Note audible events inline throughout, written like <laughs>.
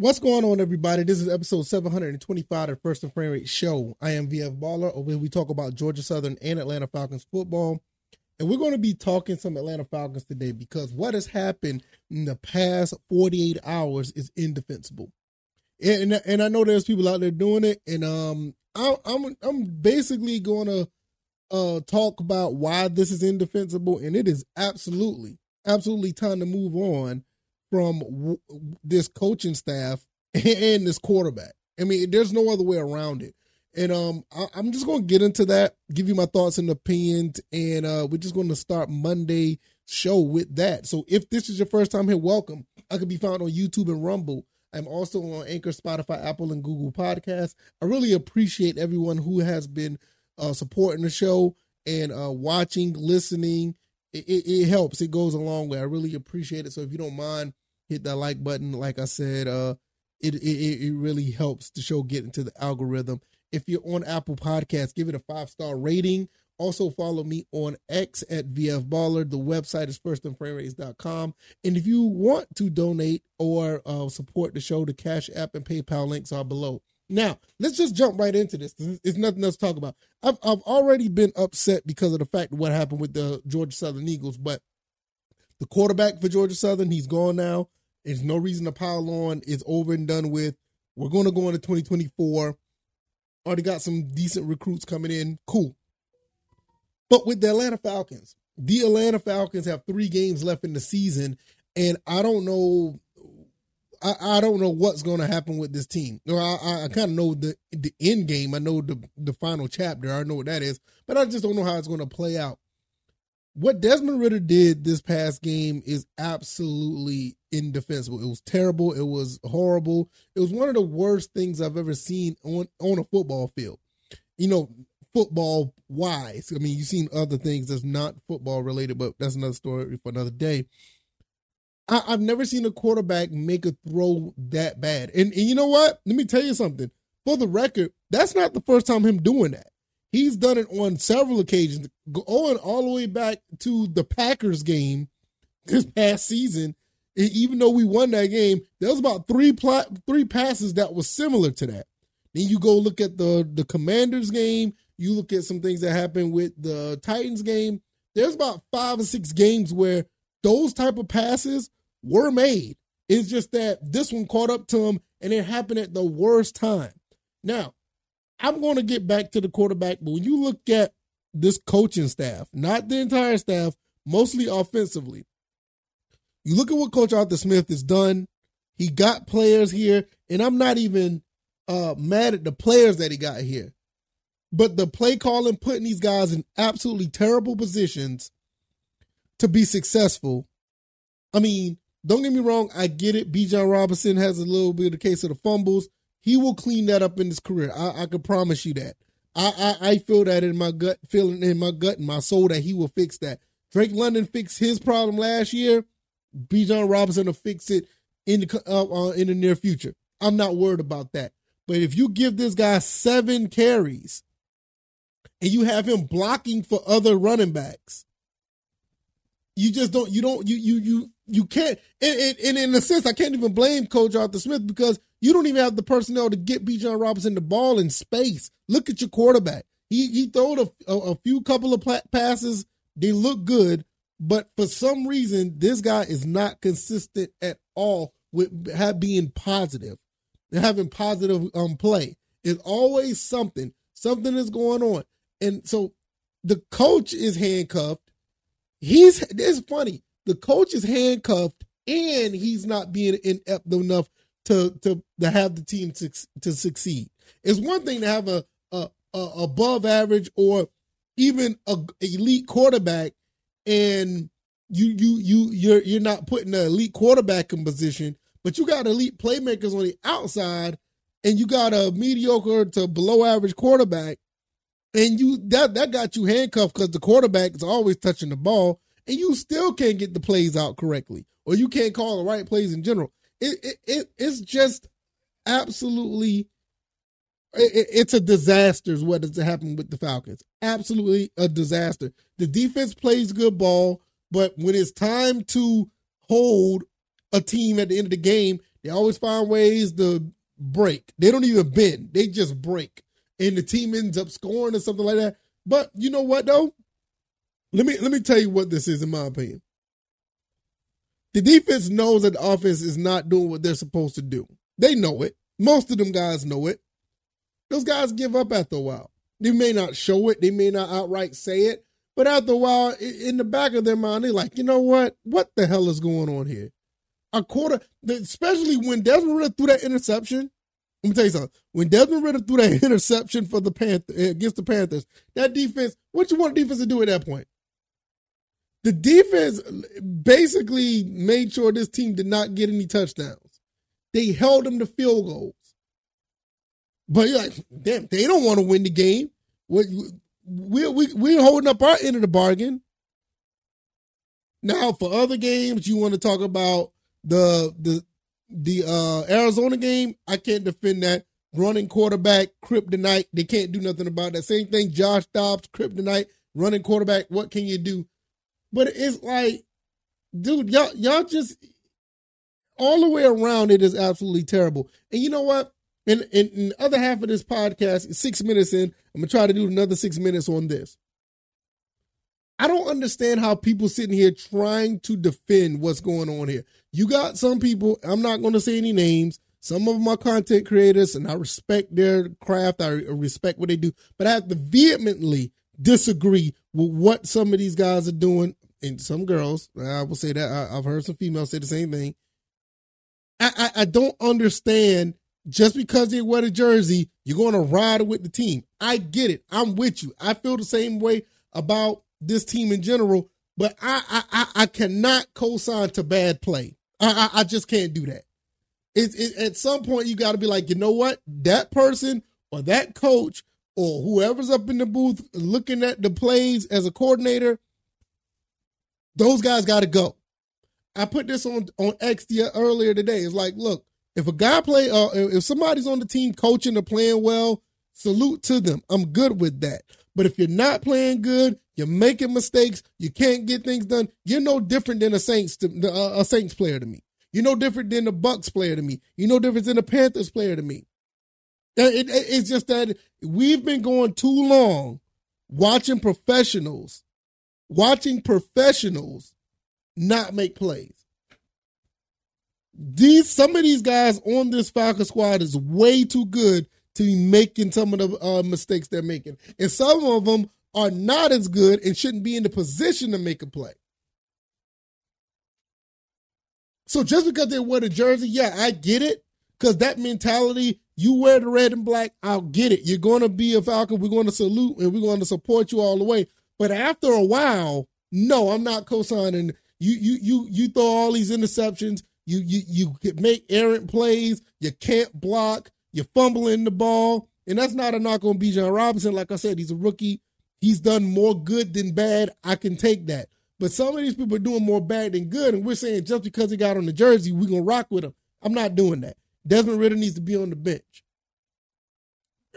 What's going on, everybody? This is episode 725 of First and Frame Rate Show. I am VF Baller, over here we talk about Georgia Southern and Atlanta Falcons football. And we're going to be talking some Atlanta Falcons today because what has happened in the past 48 hours is indefensible. And, and I know there's people out there doing it, and um, I, I'm I'm basically going to uh talk about why this is indefensible, and it is absolutely absolutely time to move on from w- this coaching staff <laughs> and this quarterback. I mean, there's no other way around it. And um, I, am just going to get into that, give you my thoughts and opinions, and uh, we're just going to start Monday show with that. So if this is your first time here, welcome. I can be found on YouTube and Rumble. I'm also on Anchor, Spotify, Apple, and Google Podcasts. I really appreciate everyone who has been uh, supporting the show and uh, watching, listening. It, it, it, helps. It goes a long way. I really appreciate it. So if you don't mind, hit that like button. Like I said, uh, it, it it really helps the show get into the algorithm. If you're on Apple Podcasts, give it a five star rating. Also follow me on X at VF Baller. The website is firstandframerates.com. And if you want to donate or uh, support the show, the Cash App and PayPal links are below. Now, let's just jump right into this. It's nothing else to talk about. I've, I've already been upset because of the fact of what happened with the Georgia Southern Eagles, but the quarterback for Georgia Southern, he's gone now. There's no reason to pile on. It's over and done with. We're going to go into 2024. Already got some decent recruits coming in. Cool. But with the Atlanta Falcons, the Atlanta Falcons have three games left in the season, and I don't know. I, I don't know what's going to happen with this team. I, I, I kind of know the the end game. I know the the final chapter. I know what that is, but I just don't know how it's going to play out. What Desmond Ridder did this past game is absolutely indefensible. It was terrible. It was horrible. It was one of the worst things I've ever seen on on a football field. You know, football wise. I mean, you've seen other things that's not football related, but that's another story for another day. I, have never seen a quarterback make a throw that bad. And, and you know what? Let me tell you something. For the record, that's not the first time him doing that. He's done it on several occasions, going all the way back to the Packers game this past season. And even though we won that game, there was about three pl- three passes that was similar to that. Then you go look at the the Commanders game. You look at some things that happened with the Titans game. There's about five or six games where those type of passes were made. It's just that this one caught up to him and it happened at the worst time. Now, I'm going to get back to the quarterback, but when you look at this coaching staff, not the entire staff, mostly offensively, you look at what Coach Arthur Smith has done. He got players here, and I'm not even uh, mad at the players that he got here. But the play calling, putting these guys in absolutely terrible positions to be successful. I mean, don't get me wrong, I get it. Bijan Robinson has a little bit of the case of the fumbles. He will clean that up in his career. I, I can promise you that. I, I, I feel that in my gut, feeling in my gut and my soul that he will fix that. Drake London fixed his problem last year. Bijan Robinson will fix it in the uh, uh, in the near future. I'm not worried about that. But if you give this guy seven carries and you have him blocking for other running backs. You just don't. You don't. You you you you can't. And, and, in a sense, I can't even blame Coach Arthur Smith because you don't even have the personnel to get Bijan Robinson the ball in space. Look at your quarterback. He he throwed a, a, a few couple of passes. They look good, but for some reason, this guy is not consistent at all with have being positive, having positive um play. It's always something. Something is going on. And so the coach is handcuffed. He's it's funny. The coach is handcuffed and he's not being inept enough to to to have the team to, to succeed. It's one thing to have a, a, a above average or even a elite quarterback and you you you you're you're not putting an elite quarterback in position, but you got elite playmakers on the outside and you got a mediocre to below average quarterback and you that that got you handcuffed because the quarterback is always touching the ball, and you still can't get the plays out correctly, or you can't call the right plays in general. It it, it it's just absolutely. It, it's a disaster. Is what has happened with the Falcons? Absolutely a disaster. The defense plays good ball, but when it's time to hold a team at the end of the game, They always find ways to break. They don't even bend. They just break. And the team ends up scoring or something like that. But you know what though? Let me let me tell you what this is in my opinion. The defense knows that the offense is not doing what they're supposed to do. They know it. Most of them guys know it. Those guys give up after a while. They may not show it, they may not outright say it, but after a while, in the back of their mind, they're like, you know what? What the hell is going on here? A quarter, especially when Desmond Ridder threw that interception. Let me tell you something. When Desmond Ridder threw that <laughs> interception for the Panther against the Panthers, that defense, what you want defense to do at that point? The defense basically made sure this team did not get any touchdowns. They held them to field goals. But you're like, damn, they don't want to win the game. We, we, we, we're holding up our end of the bargain. Now, for other games, you want to talk about the the the uh, Arizona game. I can't defend that. Running quarterback, kryptonite. They can't do nothing about that. Same thing, Josh Dobbs, kryptonite. Running quarterback. What can you do? But it's like, dude, y'all y'all just all the way around. It is absolutely terrible. And you know what? In, in, in the other half of this podcast, six minutes in, I'm gonna try to do another six minutes on this. I don't understand how people sitting here trying to defend what's going on here. You got some people, I'm not going to say any names. Some of them are content creators, and I respect their craft. I respect what they do, but I have to vehemently disagree with what some of these guys are doing, and some girls. I will say that I, have heard some females say the same thing. I, I, I don't understand just because they wear the jersey, you're going to ride with the team. I get it. I'm with you. I feel the same way about this team in general, but I I I, cannot co-sign to bad play. I I, I just can't do that. It, it, at some point, you got to be like, you know what? That person or that coach or whoever's up in the booth looking at the plays as a coordinator, those guys got to go. I put this on on X earlier today. It's like, look, if a guy play, uh, if somebody's on the team coaching or playing well, salute to them. I'm good with that. But if you're not playing good, you're making mistakes, you can't get things done. You're no different than a Saints to, uh, a Saints player to me. You're no different than a Bucks player to me. You're no different than a Panthers player to me. It, it, it's just that we've been going too long watching professionals, watching professionals not make plays these some of these guys on this Falcon squad is way too good to be making some of the uh, mistakes they're making, and some of them are not as good and shouldn't be in the position to make a play. So just because they wear the jersey, yeah, I get it. Because that mentality, you wear the red and black, I'll get it. You're going to be a Falcon. We're going to salute and we're going to support you all the way. But after a while, no, I'm not co-signing. You you you you throw all these interceptions. You you you make errant plays. You can't block. You're fumbling the ball, and that's not a knock on Bijan Robinson. Like I said, he's a rookie. He's done more good than bad. I can take that. But some of these people are doing more bad than good, and we're saying just because he got on the jersey, we're gonna rock with him. I'm not doing that. Desmond Ridder needs to be on the bench.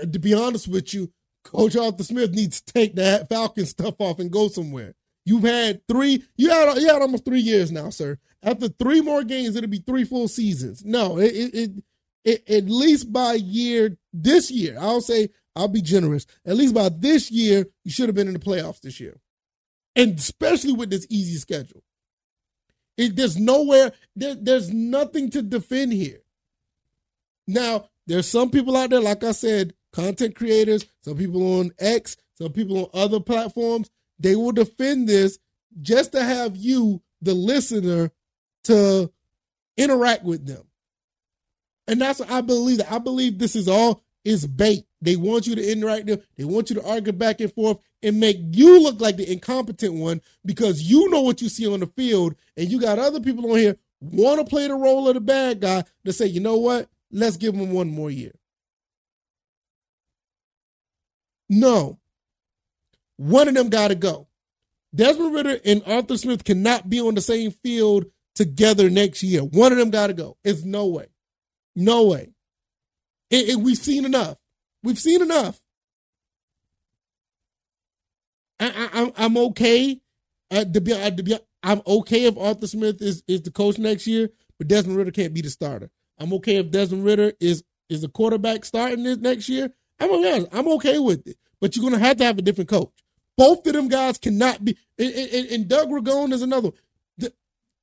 To be honest with you, Coach Arthur Smith needs to take that Falcon stuff off and go somewhere. You've had three. You had you had almost three years now, sir. After three more games, it'll be three full seasons. No, it, it, it, it at least by year this year, I'll say I'll be generous. At least by this year, you should have been in the playoffs this year, and especially with this easy schedule. It, there's nowhere. There, there's nothing to defend here. Now, there's some people out there, like I said, content creators, some people on X, some people on other platforms they will defend this just to have you, the listener, to interact with them. And that's what I believe. That I believe this is all is bait. They want you to interact them. They want you to argue back and forth and make you look like the incompetent one because you know what you see on the field, and you got other people on here want to play the role of the bad guy to say, you know what? Let's give him one more year. No, one of them got to go. Desmond Ridder and Arthur Smith cannot be on the same field together next year. One of them got to go. It's no way. No way. It, it, we've seen enough. We've seen enough. I, am okay. Uh, to be, uh, to be, I'm okay if Arthur Smith is, is the coach next year, but Desmond Ridder can't be the starter. I'm okay if Desmond Ridder is is the quarterback starting this next year. I'm honest, I'm okay with it. But you're gonna have to have a different coach. Both of them guys cannot be. And, and, and Doug Ragone is another. The,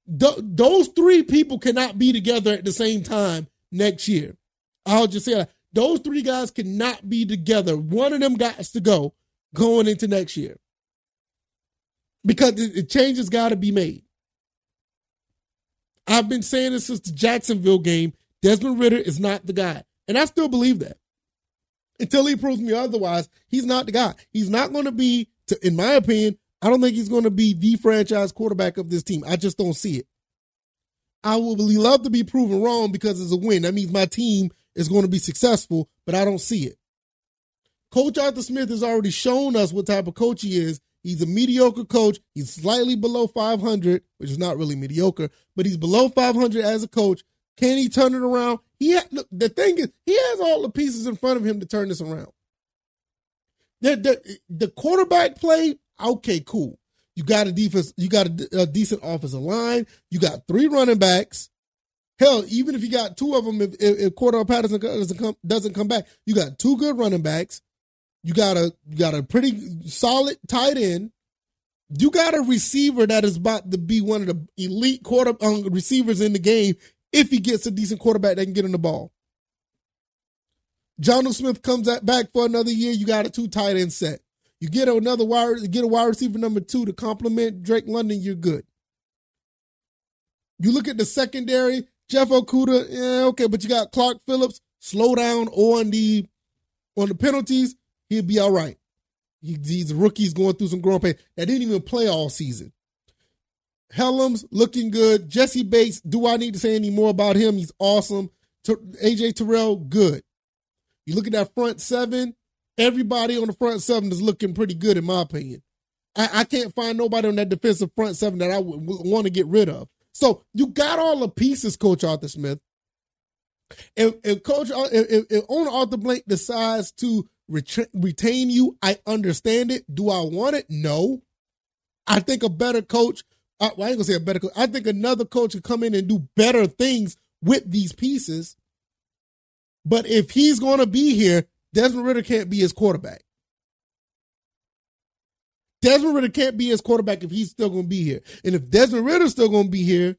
the, those three people cannot be together at the same time next year. I'll just say that. Those three guys cannot be together. One of them got to go going into next year because the change has got to be made. I've been saying this since the Jacksonville game. Desmond Ridder is not the guy. And I still believe that. Until he proves me otherwise, he's not the guy. He's not going to be, in my opinion, I don't think he's going to be the franchise quarterback of this team. I just don't see it. I would love to be proven wrong because it's a win. That means my team is going to be successful, but I don't see it. Coach Arthur Smith has already shown us what type of coach he is. He's a mediocre coach. He's slightly below 500, which is not really mediocre, but he's below 500 as a coach. Can he turn it around? He ha- look. The thing is, he has all the pieces in front of him to turn this around. The, the, the quarterback play, okay, cool. You got a defense. You got a, a decent offensive line. You got three running backs. Hell, even if you got two of them, if, if, if Cordarrelle Patterson doesn't come, doesn't come back, you got two good running backs. You got a you got a pretty solid tight end. You got a receiver that is about to be one of the elite quarter um, receivers in the game if he gets a decent quarterback that can get in the ball. Jonnu Smith comes back for another year. You got a two tight end set. You get another wide, get a wide receiver number two to complement Drake London. You're good. You look at the secondary. Jeff Okudah. yeah, okay, but you got Clark Phillips. Slow down on the on the penalties. He'll be all right. He, these rookies going through some growing pain. That didn't even play all season. Hellams looking good. Jessie Bates, do I need to say any more about him? He's awesome. AJ Terrell, good. You look at that front seven, everybody on the front seven is looking pretty good, in my opinion. I, I can't find nobody on that defensive front seven that I would, would want to get rid of. So you got all the pieces, Coach Arthur Smith. If, if Coach if, if owner Arthur Blank decides to ret- retain you, I understand it. Do I want it? No. I think a better coach. I, well, I ain't gonna say a better coach. I think another coach could come in and do better things with these pieces. But if he's going to be here, Desmond Ridder can't be his quarterback. Desmond Ridder can't be his quarterback if he's still going to be here. And if Desmond Ridder's still to be here,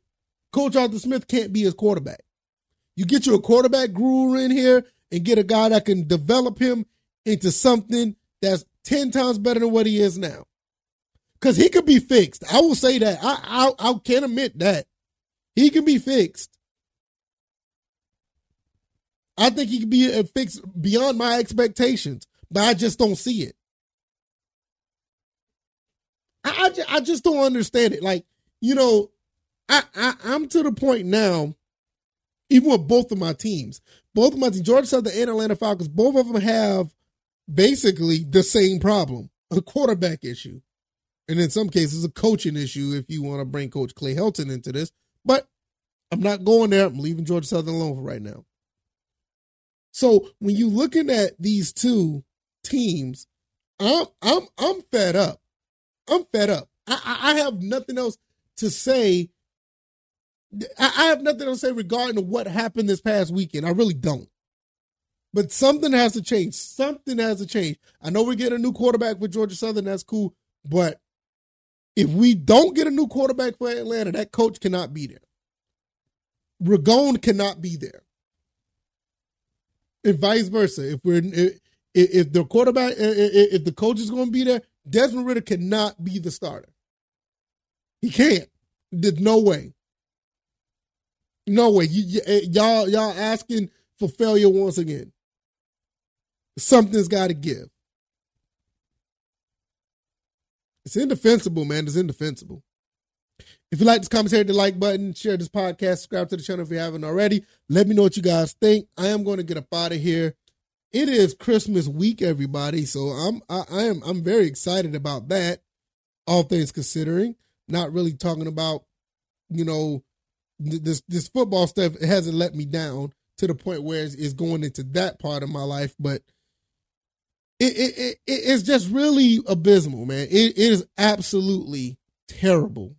Coach Arthur Smith can't be his quarterback. You get you a quarterback guru in here and get a guy that can develop him into something that's 10 times better than what he is now. Because he could be fixed. I will say that. I, I, I can admit that. He can be fixed. I think he can be uh, fixed beyond my expectations, but I just don't see it. I, I, I just don't understand it. Like, you know, I, I I'm to the point now, even with both of my teams, both of my teams, Georgia Southern and Atlanta Falcons, both of them have basically the same problem, a quarterback issue. And in some cases, a coaching issue if you want to bring Coach Clay Helton into this. But I'm not going there. I'm leaving Georgia Southern alone for right now. So when you're looking at these two teams, I'm I'm I'm fed up. I'm fed up. I, I have nothing else to say. I have nothing to say regarding what happened this past weekend. I really don't. But something has to change. Something has to change. I know we get a new quarterback for Georgia Southern. That's cool. But if we don't get a new quarterback for Atlanta, that coach cannot be there. Ragone cannot be there. And vice versa. If we're if, if the quarterback if the coach is going to be there, Desmond Ridder cannot be the starter. He can't. There's no way. No way. You, eh, y'all y'all asking for failure once again. Something's got to give. It's indefensible, man. It's indefensible. If you like this commentary, hit the like button, share this podcast, subscribe to the channel if you haven't already. Let me know what you guys think. I am going to get up out of here. It is Christmas week, everybody, so I'm I, I am I'm very excited about that. All things considering, not really talking about you know this this football stuff. It hasn't let me down to the point where it's, it's going into that part of my life, but it, it, it it's just really abysmal, man. It, it is absolutely terrible.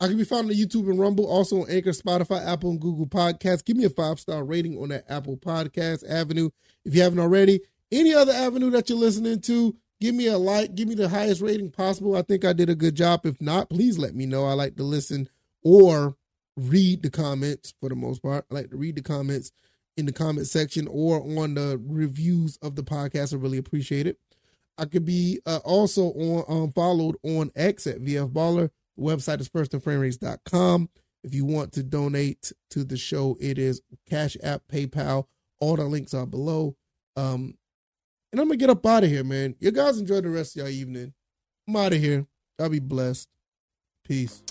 I can be found on YouTube and Rumble, also on Anchor, Spotify, Apple, and Google Podcasts. Give me a five star rating on that Apple Podcast Avenue if you haven't already. Any other avenue that you're listening to, give me a like, give me the highest rating possible. I think I did a good job. If not, please let me know. I like to listen or read the comments for the most part. I like to read the comments in the comment section or on the reviews of the podcast. I really appreciate it. I could be uh, also on um, followed on X at VF Baller. The website is firstandframerates.com. If you want to donate to the show, it is Cash App, PayPal. All the links are below. Um, and I'm gonna get up out of here, man. You guys enjoy the rest of your evening. I'm out of here. Y'all be blessed. Peace.